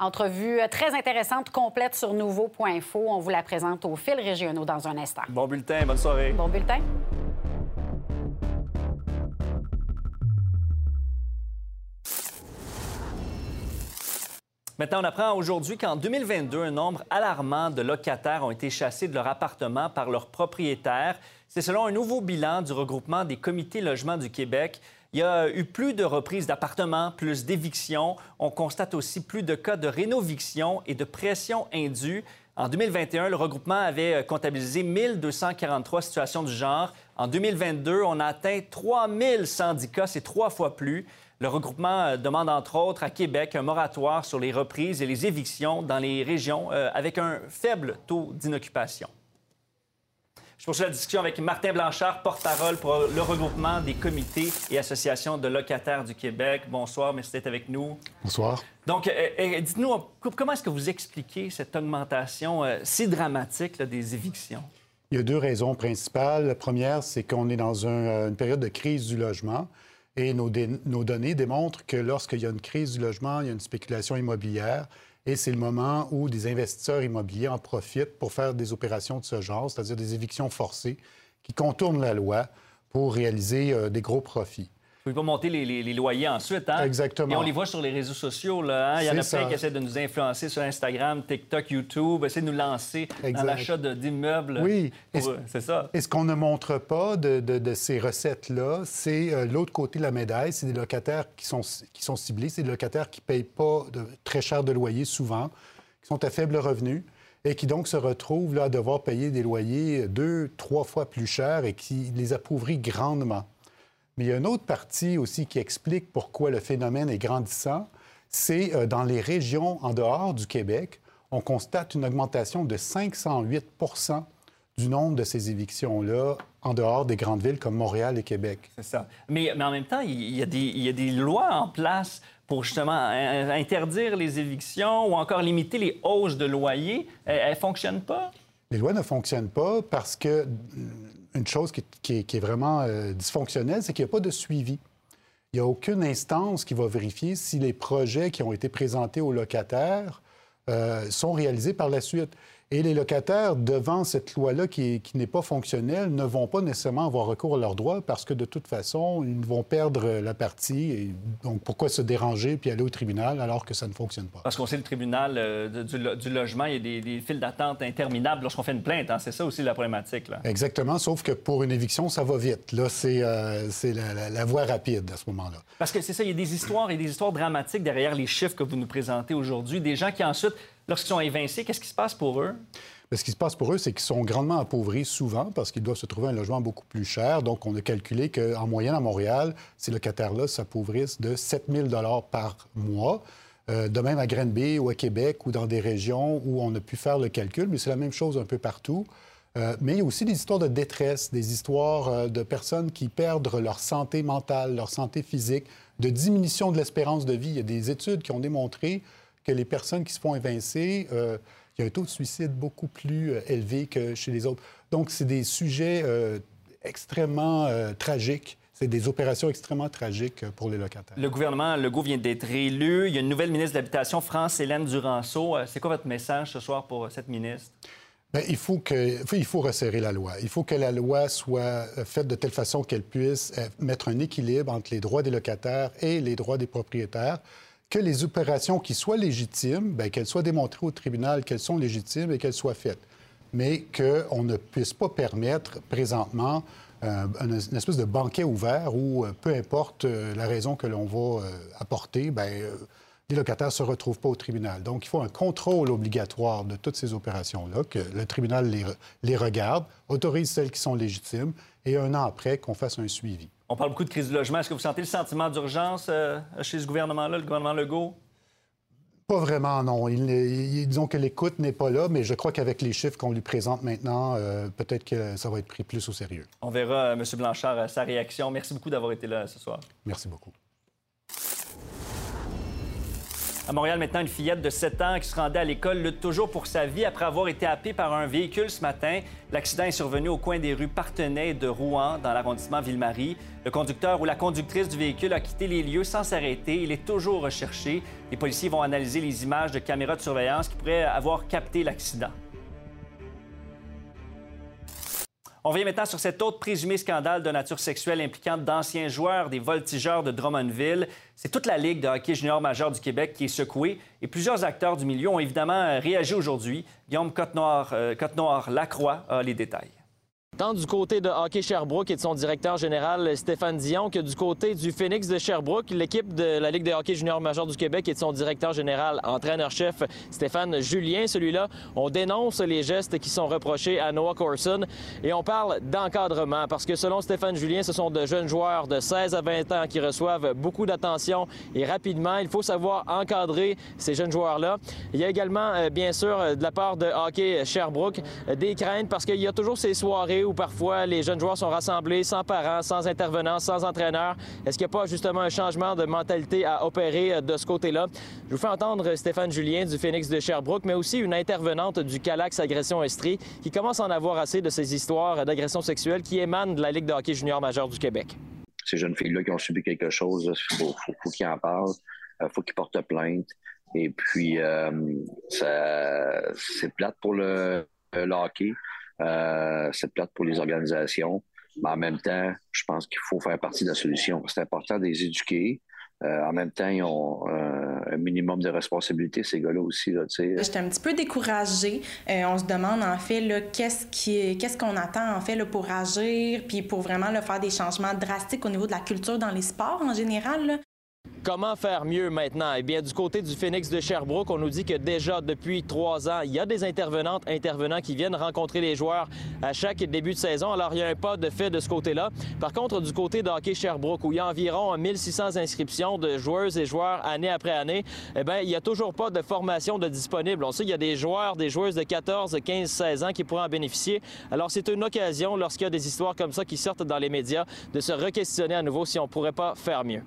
Entrevue très intéressante, complète sur nouveau.info. On vous la présente au fil régionaux dans un instant. Bon bulletin, bonne soirée. Bon bulletin. Maintenant, on apprend aujourd'hui qu'en 2022, un nombre alarmant de locataires ont été chassés de leur appartement par leurs propriétaires. C'est selon un nouveau bilan du regroupement des comités logements du Québec. Il y a eu plus de reprises d'appartements, plus d'évictions. On constate aussi plus de cas de rénoviction et de pression indue. En 2021, le regroupement avait comptabilisé 1243 situations du genre. En 2022, on a atteint 3110 cas, c'est trois fois plus. Le regroupement euh, demande entre autres à Québec un moratoire sur les reprises et les évictions dans les régions euh, avec un faible taux d'inoccupation. Je poursuis la discussion avec Martin Blanchard, porte-parole pour le regroupement des comités et associations de locataires du Québec. Bonsoir, merci d'être avec nous. Bonsoir. Donc, euh, euh, dites-nous, comment est-ce que vous expliquez cette augmentation euh, si dramatique des évictions? Il y a deux raisons principales. La première, c'est qu'on est dans une période de crise du logement. Et nos, nos données démontrent que lorsqu'il y a une crise du logement, il y a une spéculation immobilière, et c'est le moment où des investisseurs immobiliers en profitent pour faire des opérations de ce genre, c'est-à-dire des évictions forcées qui contournent la loi pour réaliser euh, des gros profits. Pouvez pas monter les, loyers ensuite. Hein? Exactement. Et on les voit sur les réseaux sociaux. Là, hein? Il y en a plein qui essaient de nous influencer sur Instagram, TikTok, YouTube, essayer de nous lancer dans l'achat d'immeubles. Oui. C'est ça. Et ce qu'on ne montre pas de, ces recettes-là, c'est euh, l'autre côté de la médaille. C'est des locataires qui sont, qui sont ciblés. C'est des locataires qui ne payent pas de, très cher de loyer souvent, qui sont à faible revenu et qui donc se retrouvent là, à devoir payer des loyers deux, trois fois plus chers et qui les appauvrit grandement. Mais il y a une autre partie aussi qui explique pourquoi le phénomène est grandissant. C'est euh, dans les régions en dehors du Québec, on constate une augmentation de 508 du nombre de ces évictions-là en dehors des grandes villes comme Montréal et Québec. C'est ça. Mais, mais, en même temps, il y, a des, il y, a des, lois en place pour justement interdire les évictions ou encore limiter les hausses de loyers. Elles ne fonctionnent pas? Les lois ne fonctionnent pas parce que une chose qui, est, vraiment euh, dysfonctionnelle, c'est qu'il n'y a pas de suivi. Il n'y a aucune instance qui va vérifier si les projets qui ont été présentés aux locataires euh, sont réalisés par la suite. Et les locataires, devant cette loi-là qui, n'est pas fonctionnelle, ne vont pas nécessairement avoir recours à leurs droits parce que de toute façon, ils vont perdre la partie. Et donc, pourquoi se déranger puis aller au tribunal alors que ça ne fonctionne pas? Parce qu'on sait le tribunal euh, du, logement, il y a des, des files d'attente interminables lorsqu'on fait une plainte. Hein. C'est ça aussi la problématique. Là. Exactement, sauf que pour une éviction, ça va vite. Là, c'est euh, la, la, voie rapide à ce moment-là. Parce que c'est ça, il y a des histoires et des histoires dramatiques derrière les chiffres que vous nous présentez aujourd'hui. Des gens qui ensuite Lorsqu'ils sont évincés, qu'est-ce qui se passe pour eux? ce qui se passe pour eux, c'est qu'ils sont grandement appauvris souvent parce qu'ils doivent se trouver un logement beaucoup plus cher. Donc, on a calculé qu'en moyenne à Montréal, ces locataires-là s'appauvrissent de 7 000 par mois. Euh, de même à Grenby ou à Québec ou dans des régions où on a pu faire le calcul, mais c'est la même chose un peu partout. Euh, mais il y a aussi des histoires de détresse, des histoires euh, de personnes qui perdent leur santé mentale, leur santé physique, de diminution de l'espérance de vie. Il y a des études qui ont démontré que les personnes qui se font évincer, euh, il y a un taux de suicide beaucoup plus euh, élevé que chez les autres. Donc, c'est des sujets euh, extrêmement tragiques. C'est des opérations extrêmement tragiques pour les locataires. Le gouvernement Legault vient d'être élu. Il y a une nouvelle ministre de l'Habitation, France Hélène Duranceau. C'est quoi votre message ce soir pour cette ministre? Bien, il, faut que, il faut resserrer la loi. Il faut que la loi soit faite de telle façon qu'elle puisse mettre un équilibre entre les droits des locataires et les droits des propriétaires que les opérations qui soient légitimes, bien, qu'elles soient démontrées au tribunal qu'elles sont légitimes et qu'elles soient faites. Mais qu'on ne puisse pas permettre présentement euh, une, espèce de banquet ouvert où, euh, peu importe euh, la raison que l'on va apporter, bien, les locataires ne se retrouvent pas au tribunal. Donc, il faut un contrôle obligatoire de toutes ces opérations-là, que le tribunal les regarde, autorise celles qui sont légitimes et un an après, qu'on fasse un suivi. On parle beaucoup de crise du logement. Est-ce que vous sentez le sentiment d'urgence euh, chez ce gouvernement-là, le gouvernement Legault? Pas vraiment, non. disons que l'écoute n'est pas là, mais je crois qu'avec les chiffres qu'on lui présente maintenant, euh, peut-être que ça va être pris plus au sérieux. On verra, euh, M. Blanchard, sa réaction. Merci beaucoup d'avoir été là ce soir. Merci beaucoup. À Montréal, maintenant, une fillette de 7 ans qui se rendait à l'école lutte toujours pour sa vie après avoir été happée par un véhicule ce matin. L'accident est survenu au coin des rues Partenay de Rouen, dans l'arrondissement Ville-Marie. Le conducteur ou la conductrice du véhicule a quitté les lieux sans s'arrêter. Il est toujours recherché. Les policiers vont analyser les images de caméras de surveillance qui pourraient avoir capté l'accident. On revient maintenant sur cet autre présumé scandale de nature sexuelle impliquant d'anciens joueurs des voltigeurs de Drummondville. C'est toute la Ligue de hockey junior majeur du Québec qui est secouée et plusieurs acteurs du milieu ont évidemment réagi aujourd'hui. Guillaume Côte-Noir-Lacroix euh, a les détails. Tant du côté de Hockey Sherbrooke et de son directeur général Stéphane Dion que du côté du Phoenix de Sherbrooke, l'équipe de la Ligue de hockey junior majeur du Québec et de son directeur général, entraîneur-chef Stéphane Julien. Celui-là, on dénonce les gestes qui sont reprochés à Noah Corson et on parle d'encadrement parce que selon Stéphane Julien, ce sont de jeunes joueurs de 16 à 20 ans qui reçoivent beaucoup d'attention et rapidement. Il faut savoir encadrer ces jeunes joueurs-là. Il y a également, euh, bien sûr, de la part de Hockey Sherbrooke, des craintes parce qu'il y a toujours ces soirées parfois les jeunes joueurs sont rassemblés sans parents, sans intervenants, sans entraîneurs. Est-ce qu'il n'y a pas justement un changement de mentalité à opérer euh, de ce côté-là? Je vous fais entendre Stéphane Julien du Phoenix de Sherbrooke, mais aussi une intervenante du Calax Agression Estrie qui commence à en avoir assez de ces histoires d'agression sexuelle qui émanent de la Ligue de hockey junior majeur du Québec ces jeunes filles-là qui ont subi quelque chose, il faut, faut, qu'ils en parlent, il faut qu'ils portent plainte. Et puis, c'est plate pour le, le hockey, c'est plate pour les organisations. Mais en même temps, je pense qu'il faut faire partie de la solution. C'est important de les éduquer. Euh, en même temps, ils ont euh, un minimum de responsabilité, ces gars-là aussi. Là, J'étais un petit peu découragée. Euh, on se demande en fait qu'est-ce qui, qu'est-ce qu'on attend en fait là, pour agir, puis pour vraiment là, faire des changements drastiques au niveau de la culture dans les sports en général. Comment faire mieux maintenant? Eh bien, du côté du Phoenix de Sherbrooke, on nous dit que déjà depuis trois ans, il y a des intervenantes, intervenants qui viennent rencontrer les joueurs à chaque début de saison. Alors, il y a un pas de fait de ce côté-là. Par contre, du côté de hockey Sherbrooke, où il y a environ 1600 inscriptions de joueuses et joueurs année après année, eh bien, il n'y a toujours pas de formation de disponible. On sait qu'il y a des joueurs, des joueuses de 14, 15, 16 ans qui pourraient en bénéficier. Alors, c'est une occasion, lorsqu'il y a des histoires comme ça qui sortent dans les médias, de se re-questionner à nouveau si on ne pourrait pas faire mieux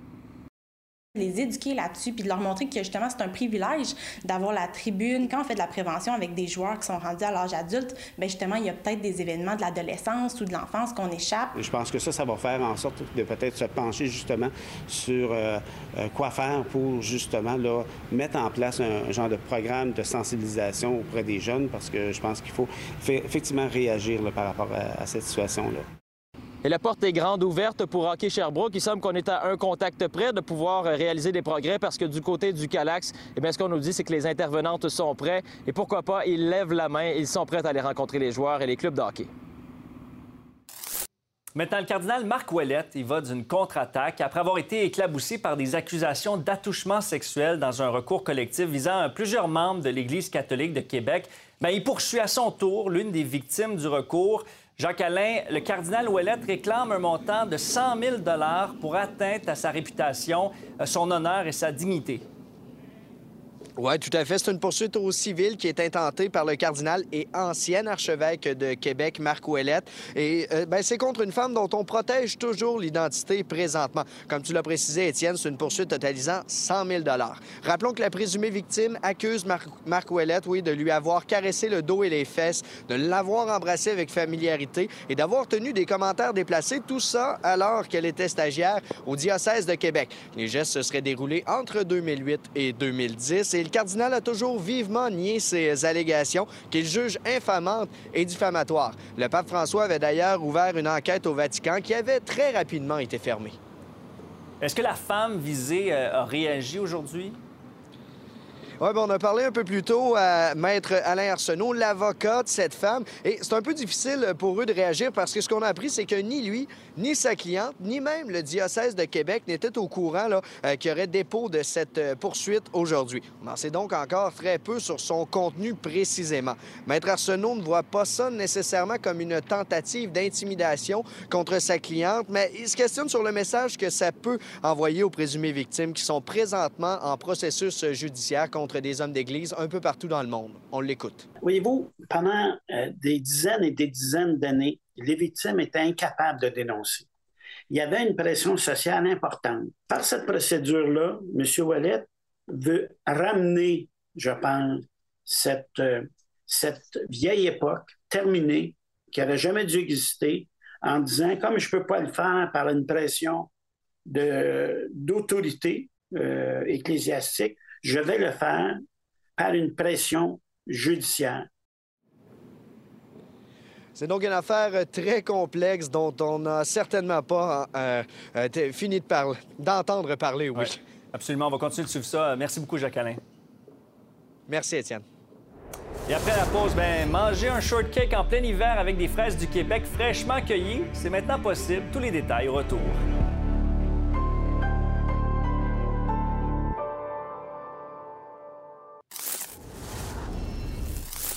les éduquer là-dessus, puis de leur montrer que justement c'est un privilège d'avoir la tribune. Quand on fait de la prévention avec des joueurs qui sont rendus à l'âge adulte, bien justement, il y a peut-être des événements de l'adolescence ou de l'enfance qu'on échappe. Je pense que ça, ça va faire en sorte de peut-être se pencher justement sur euh, euh, quoi faire pour justement là, mettre en place un, genre de programme de sensibilisation auprès des jeunes, parce que je pense qu'il faut effectivement réagir par rapport à cette situation-là. Et la porte est grande ouverte pour Hockey Sherbrooke. Il semble qu'on est à un contact près de pouvoir euh, réaliser des progrès parce que du côté du Calax, eh bien, ce qu'on nous dit, c'est que les intervenantes sont prêts et pourquoi pas, ils lèvent la main, ils sont prêts à aller rencontrer les joueurs et les clubs de hockey. Maintenant, le cardinal Marc Ouellette, il va d'une contre-attaque après avoir été éclaboussé par des accusations d'attouchement sexuel dans un recours collectif visant plusieurs membres de l'Église catholique de Québec. Bien, il poursuit à son tour l'une des victimes du recours. Jacques-Alain, le cardinal Ouellette réclame un montant de 100 000 pour atteinte à sa réputation, son honneur et sa dignité. Oui, tout à fait. C'est une poursuite au civil qui est intentée par le cardinal et ancien archevêque de Québec, Marc Ouellette. Et euh, ben, c'est contre une femme dont on protège toujours l'identité présentement. Comme tu l'as précisé, Étienne, c'est une poursuite totalisant 100 000 Rappelons que la présumée victime accuse Marc, Ouellette, oui, de lui avoir caressé le dos et les fesses, de l'avoir embrassé avec familiarité et d'avoir tenu des commentaires déplacés, tout ça alors qu'elle était stagiaire au diocèse de Québec. Les gestes se seraient déroulés entre 2008 et 2010 et le cardinal a toujours vivement nié ces allégations qu'il juge infamantes et diffamatoires. Le pape François avait d'ailleurs ouvert une enquête au Vatican qui avait très rapidement été fermée. Est-ce que la femme visée euh, a réagi aujourd'hui? Oui, ben, on a parlé un peu plus tôt à Maître Alain Arsenault, l'avocat de cette femme. Et c'est un peu difficile pour eux de réagir parce que ce qu'on a appris, c'est que ni lui, ni sa cliente, ni même le diocèse de Québec n'étaient au courant euh, qu'il y aurait dépôt de cette euh, poursuite aujourd'hui. On en sait donc encore très peu sur son contenu précisément. Maître Arsenault ne voit pas ça nécessairement comme une tentative d'intimidation contre sa cliente, mais il se questionne sur le message que ça peut envoyer aux présumées victimes qui sont présentement en processus judiciaire contre des hommes d'Église un peu partout dans le monde. On l'écoute. Voyez-vous, pendant euh, des dizaines et des dizaines d'années, les victimes étaient incapables de dénoncer. Il y avait une pression sociale importante. Par cette procédure-là, M. Wallet veut ramener, je pense, cette, euh, cette vieille époque terminée qui n'aurait jamais dû exister en disant, comme je ne peux pas le faire par une pression d'autorité euh, ecclésiastique, je vais le faire par une pression judiciaire. C'est donc une affaire très complexe dont on n'a certainement pas euh, euh, fini d'entendre parler, oui. absolument, on va continuer de suivre ça. Merci beaucoup, Jacques-Alain. Merci, Étienne. Et après la pause, ben, manger un shortcake en plein hiver avec des fraises du Québec fraîchement cueillies, c'est maintenant possible. Tous les détails au retour.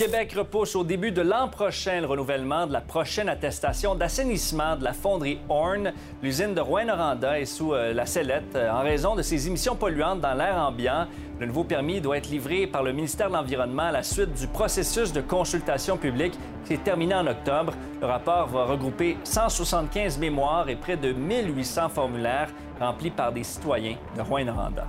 Québec repousse au début de l'an prochain le renouvellement de la prochaine attestation d'assainissement de la fonderie Horn. L'usine de Rouen-Noranda est sous euh, la sellette euh, en raison de ses émissions polluantes dans l'air ambiant. Le nouveau permis doit être livré par le ministère de l'Environnement à la suite du processus de consultation publique qui est terminé en octobre. Le rapport va regrouper 175 mémoires et près de 1800 formulaires remplis par des citoyens de Rouen-Noranda.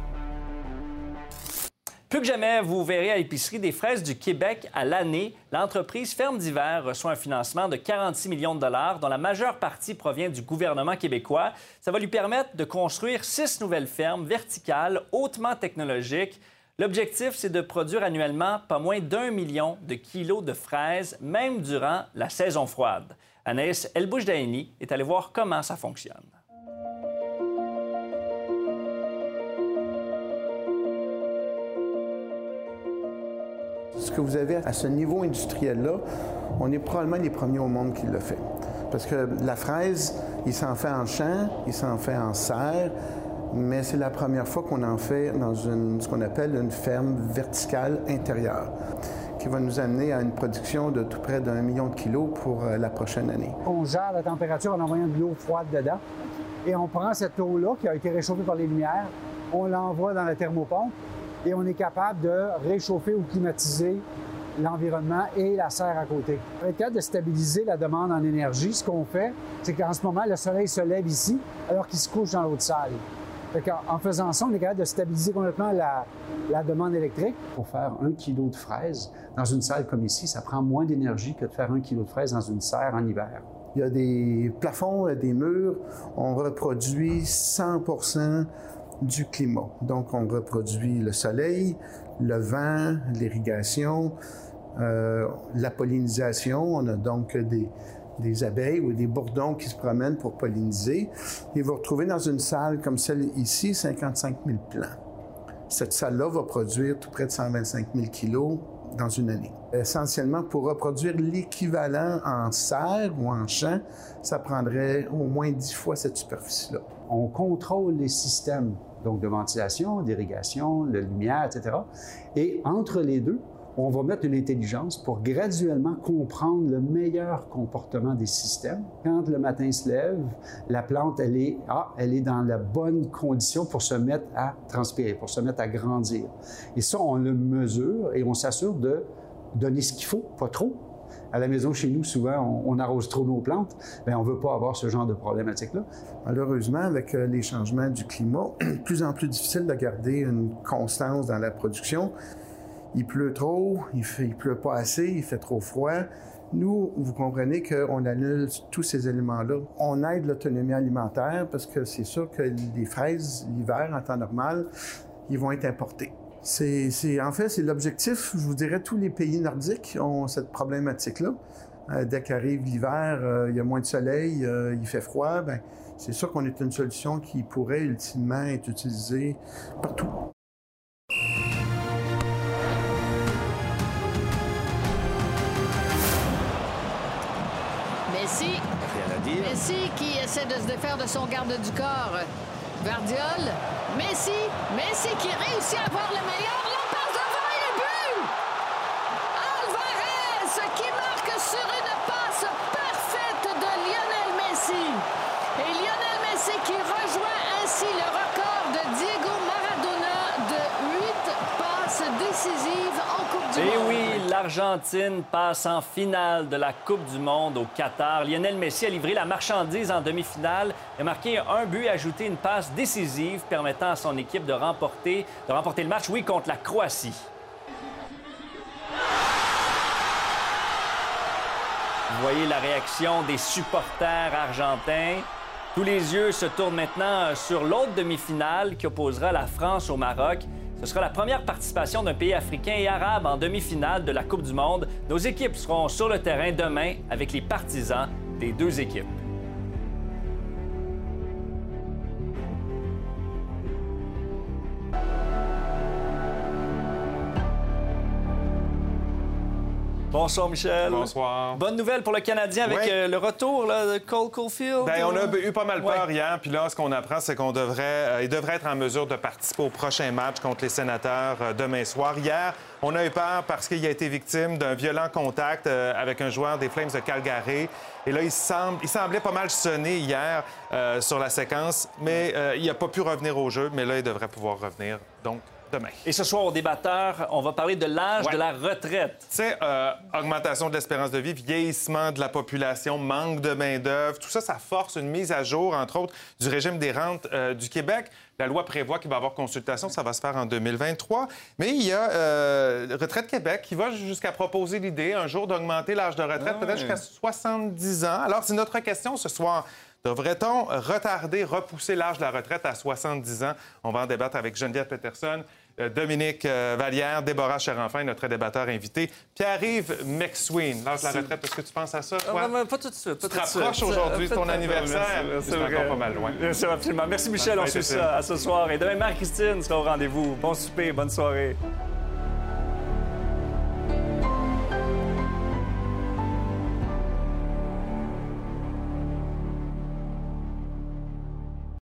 Plus que jamais, vous verrez à l'épicerie des fraises du Québec à l'année. L'entreprise Ferme d'hiver reçoit un financement de 46 millions de dollars, dont la majeure partie provient du gouvernement québécois. Ça va lui permettre de construire six nouvelles fermes verticales hautement technologiques. L'objectif, c'est de produire annuellement pas moins d'un million de kilos de fraises, même durant la saison froide. Anaïs Elbouch-Daini est allée voir comment ça fonctionne. Que vous avez à ce niveau industriel-là, on est probablement les premiers au monde qui le fait. Parce que la fraise, il s'en fait en champ, il s'en fait en serre, mais c'est la première fois qu'on en fait dans ce qu'on appelle une ferme verticale intérieure qui va nous amener à une production de tout près d'un million de kilos pour euh, la prochaine année. On gère la température en envoyant de l'eau froide dedans et on prend cette eau-là qui a été réchauffée par les lumières, on l'envoie dans la thermopompe et on est capable de réchauffer ou climatiser l'environnement et la serre à côté. Pour être capable de stabiliser la demande en énergie, ce qu'on fait, c'est qu'en ce moment, le soleil se lève ici alors qu'il se couche dans l'autre salle. en, faisant ça, on est capable de stabiliser complètement la, la demande électrique. Pour faire un kilo de fraises dans une salle comme ici, ça prend moins d'énergie que de faire un kilo de fraises dans une serre en hiver. Il y a des plafonds, des murs. On reproduit 100 du climat. Donc, on reproduit le soleil, le vent, l'irrigation, euh, la pollinisation. On a donc des, des, abeilles ou des bourdons qui se promènent pour polliniser. Et vous retrouvez dans une salle comme celle ici 55 000 plants. Cette salle-là va produire tout près de 125 000 kilos dans une année. Essentiellement, pour reproduire l'équivalent en serre ou en champ, ça prendrait au moins 10 fois cette superficie-là. On contrôle les systèmes donc de ventilation, d'irrigation, de lumière, etc. Et entre les deux, on va mettre une intelligence pour graduellement comprendre le meilleur comportement des systèmes. Quand le matin se lève, la plante, elle est, ah, elle est dans la bonne condition pour se mettre à transpirer, pour se mettre à grandir. Et ça, on le mesure et on s'assure de donner ce qu'il faut, pas trop, à la maison, chez nous, souvent, on, arrose trop nos plantes. Bien, on ne veut pas avoir ce genre de problématique-là. Malheureusement, avec euh, les changements du climat, [clears throat] plus en plus difficile de garder une constance dans la production. Il pleut trop, il pleut pas assez, il fait trop froid. Nous, vous comprenez qu'on annule tous ces éléments-là. On aide l'autonomie alimentaire parce que c'est sûr que les fraises, l'hiver, en temps normal, ils vont être importés. C'est, en fait, c'est l'objectif. Je vous dirais, tous les pays nordiques ont cette problématique-là. Euh, dès qu'arrive l'hiver, euh, il y a moins de soleil, euh, il fait froid. Ben, c'est sûr qu'on est une solution qui pourrait ultimement être utilisée partout. De se défaire de son garde du corps. Verdiol, Messi, Messi qui réussit à avoir le meilleur. La passe devant et le but! Alvarez qui marque sur une passe parfaite de Lionel Messi. Et Lionel Messi qui rejoint ainsi le record de Diego Maradona de 8 passes décisives en Coupe du et Monde. oui, l'Argentine passe en finale de la Coupe du Monde au Qatar. Lionel Messi a livré la marchandise en demi-finale. Il a marqué un but et ajouté une passe décisive permettant à son équipe de remporter, de remporter le match, oui, contre la Croatie. Vous voyez la réaction des supporters argentins. Tous les yeux se tournent maintenant sur l'autre demi-finale qui opposera la France au Maroc. Ce sera la première participation d'un pays africain et arabe en demi-finale de la Coupe du Monde. Nos équipes seront sur le terrain demain avec les partisans des deux équipes. Bonsoir, Michel. Bonsoir. Bonne nouvelle pour le Canadien avec Ouais. euh, le retour là, de Cole Caulfield. Ben, on a eu pas mal peur Ouais. hier, puis là, ce qu'on apprend, c'est qu'on devrait, euh, il devrait être en mesure de participer au prochain match contre les sénateurs euh, demain soir. Hier, on a eu peur parce qu'il a été victime d'un violent contact euh, avec un joueur des Flames de Calgary. Et là, il, semble, il semblait pas mal sonner hier euh, sur la séquence, mais euh, il n'a pas pu revenir au jeu. Mais là, il devrait pouvoir revenir, donc, demain. Et ce soir, au débatteur, on va parler de l'âge Ouais. de la retraite. Tu sais, euh, augmentation de l'espérance de vie, vieillissement de la population, manque de main-d'œuvre, tout ça, ça force une mise à jour, entre autres, du régime des rentes euh, du Québec. La loi prévoit qu'il va y avoir consultation, ça va se faire en 2023. Mais il y a euh, Retraite Québec qui va jusqu'à proposer l'idée un jour d'augmenter l'âge de retraite, peut-être jusqu'à 70 ans. Alors, c'est notre question ce soir. Devrait-on retarder, repousser l'âge de la retraite à 70 ans? On va en débattre avec Geneviève Peterson, euh, Dominique euh, Vallière, Déborah Cherenfin, notre débatteur invité, Pierre-Yves McSween. L'âge de la retraite, est-ce que tu penses à ça, toi? Ah, pas tout de suite. tu te rapproches aujourd'hui de ton anniversaire? C'est encore pas mal loin. Merci, absolument. Merci, Michel. On suit ça à ce soir. Et demain, Marie-Christine sera au rendez-vous. Bon souper, bonne soirée.